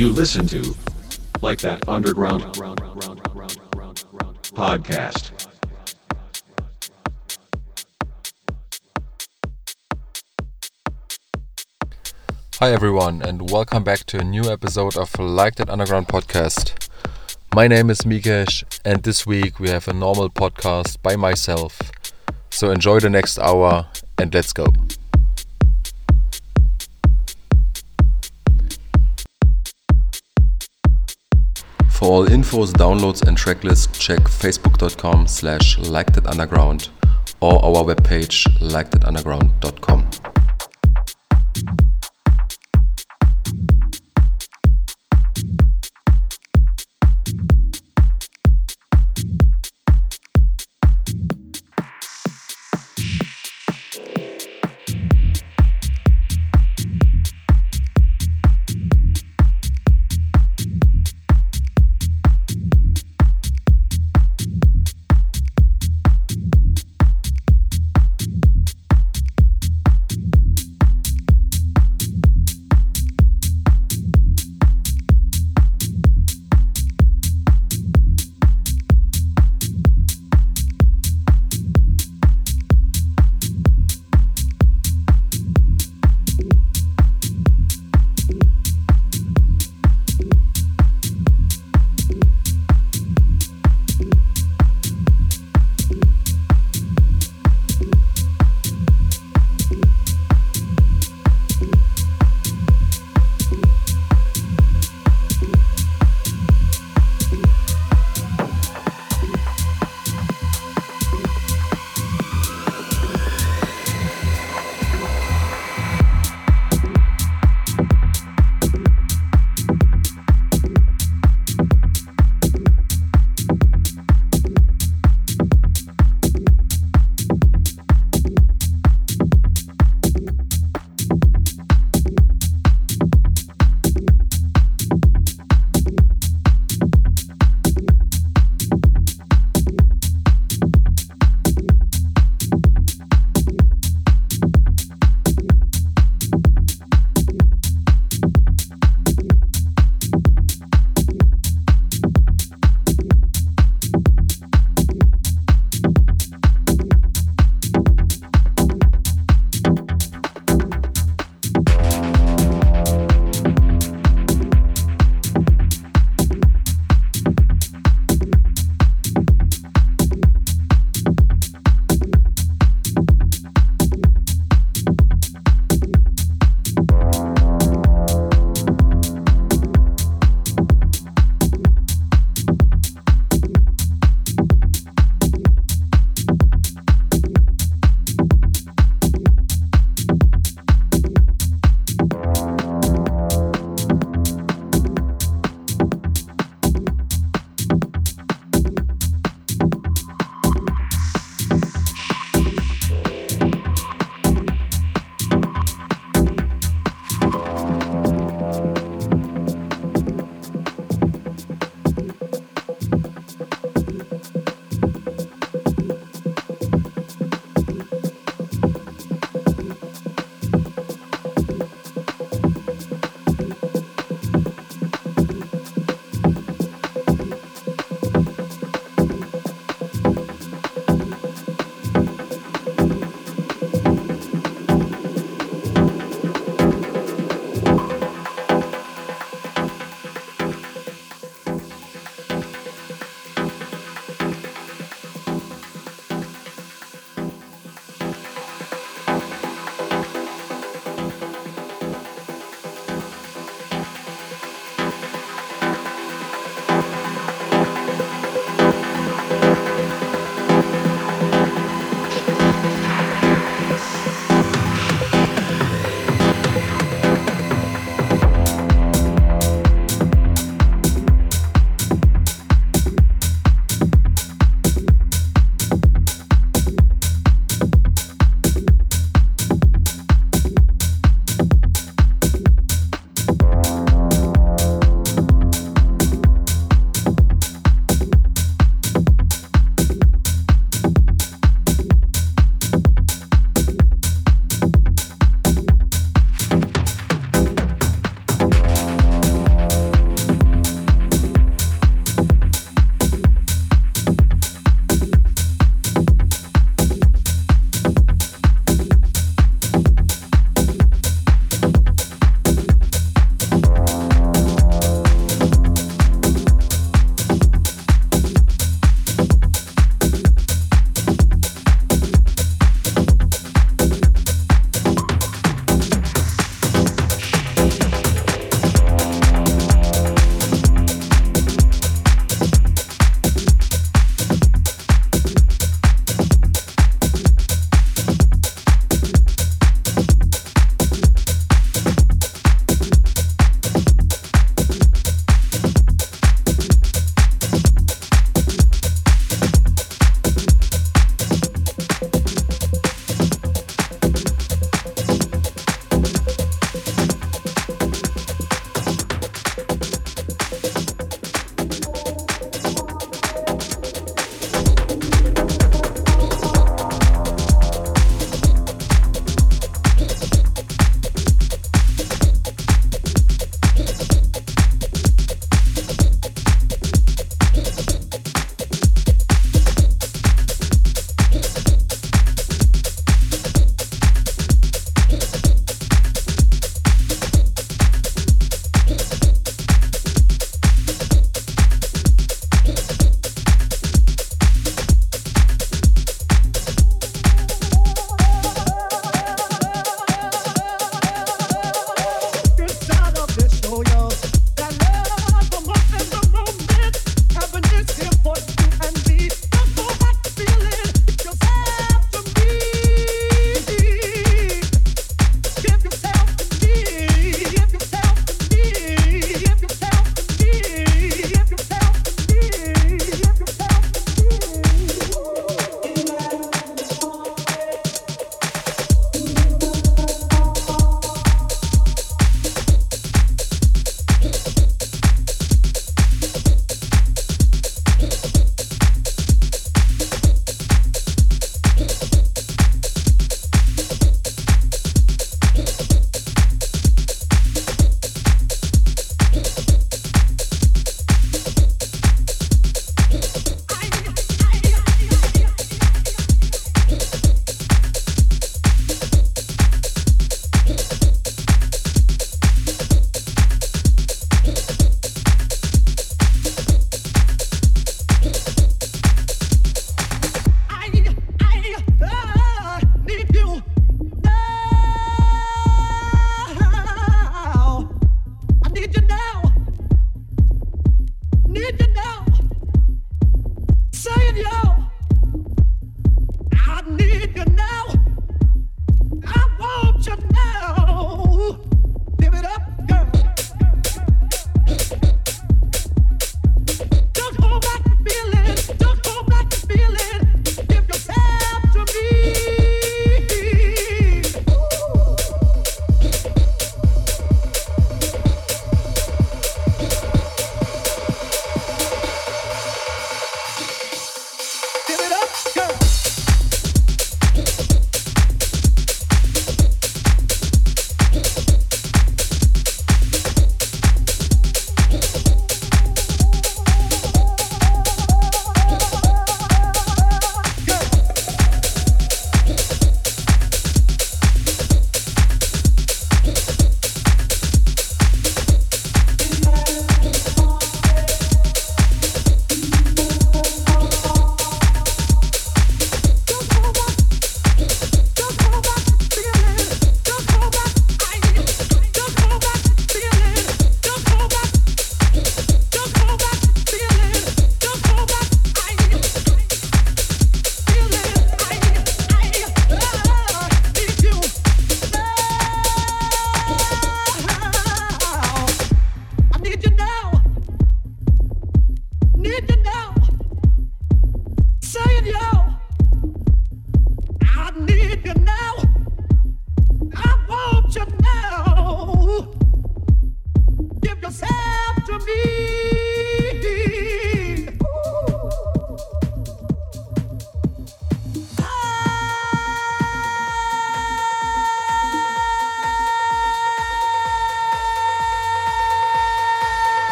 You listen to like that underground podcast. Hi everyone, and welcome back to a new episode of Like That Underground podcast. My name is miKech, and this week we have a normal podcast by myself. So enjoy the next hour and let's go. For all infos, downloads and tracklists, check facebook.com slash likethatunderground or our webpage likethatunderground.com. one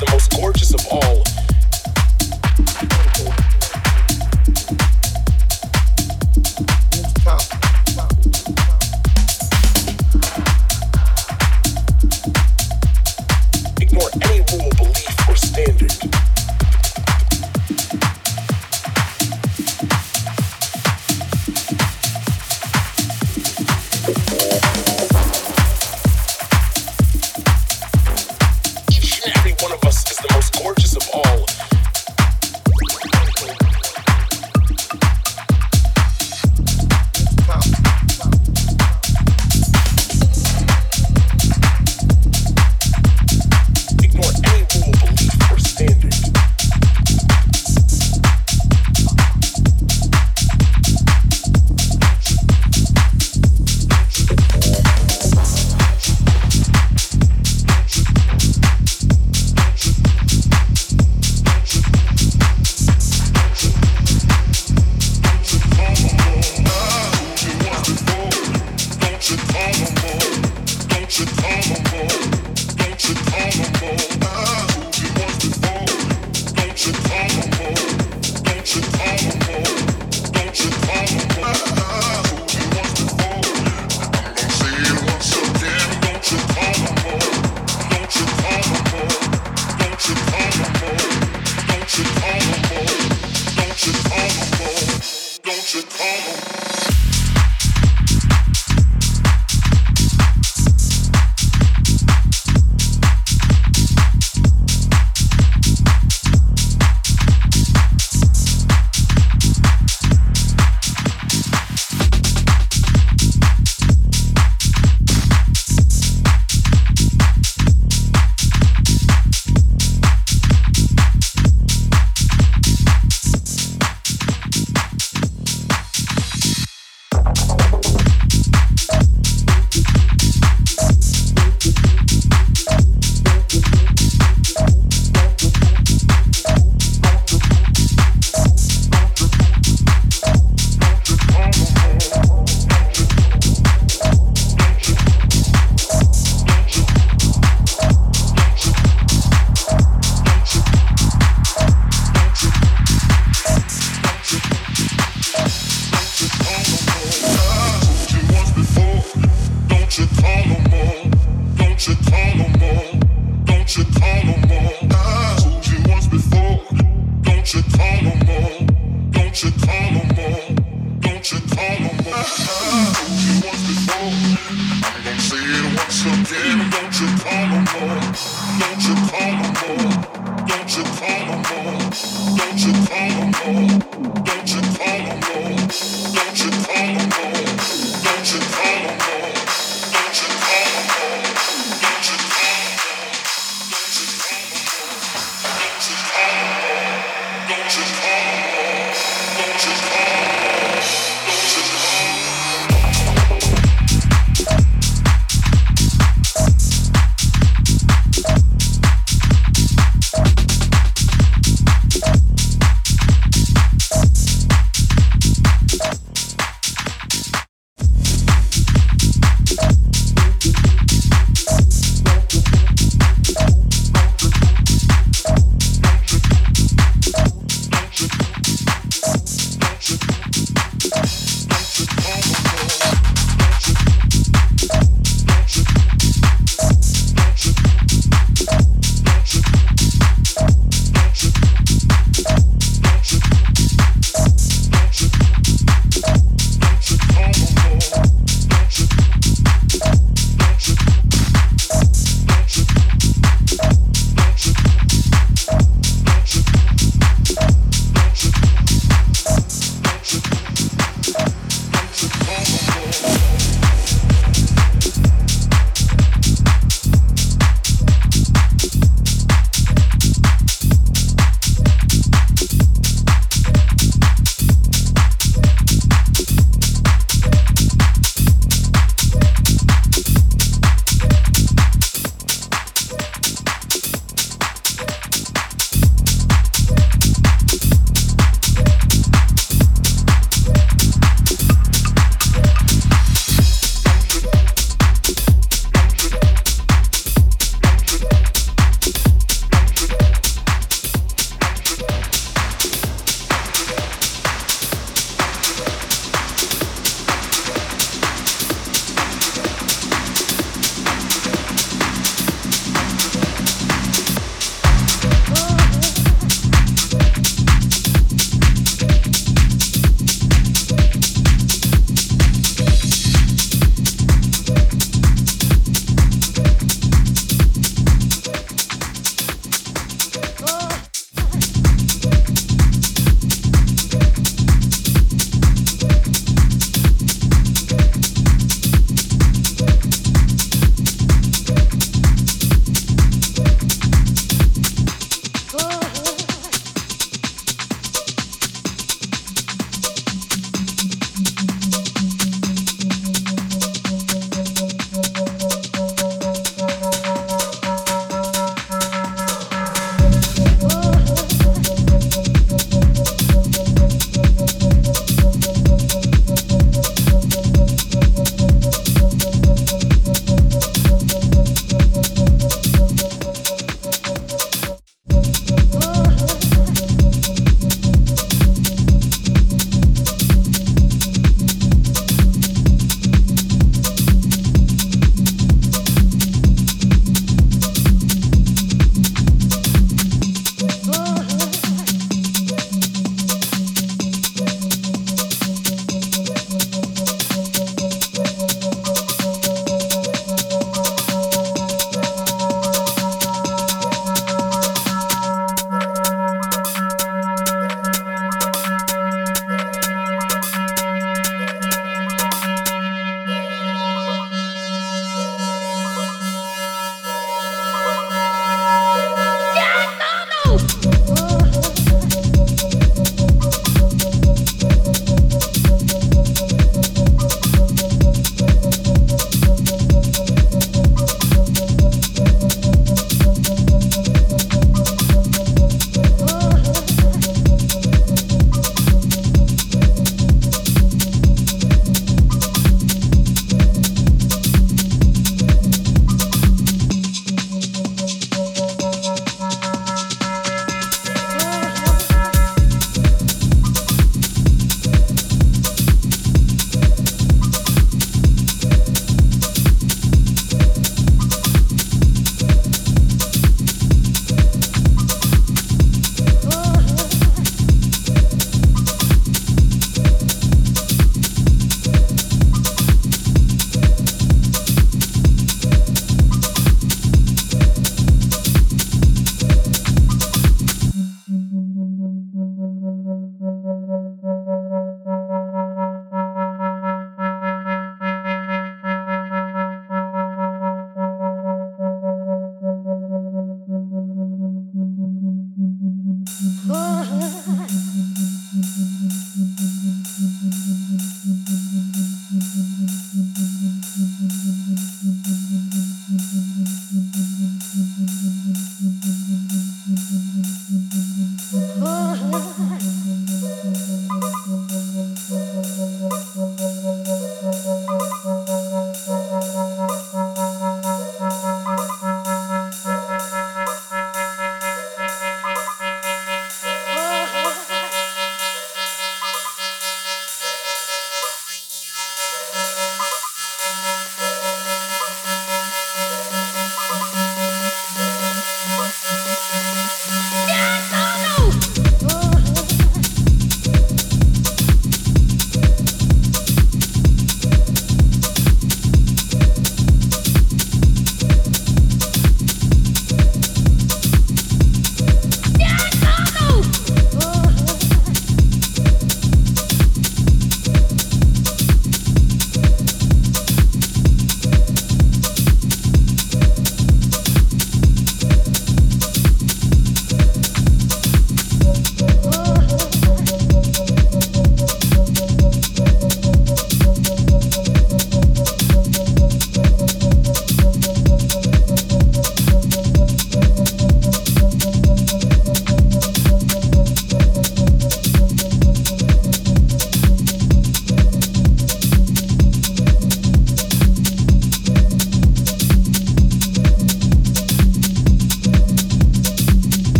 the most gorgeous of all.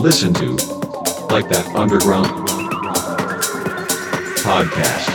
Listen to, like that underground podcast.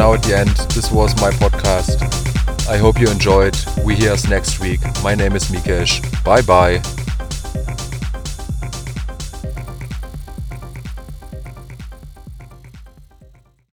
Now at the end. This was my podcast. I hope you enjoyed. We hear us next week. My name is miKech. Bye bye.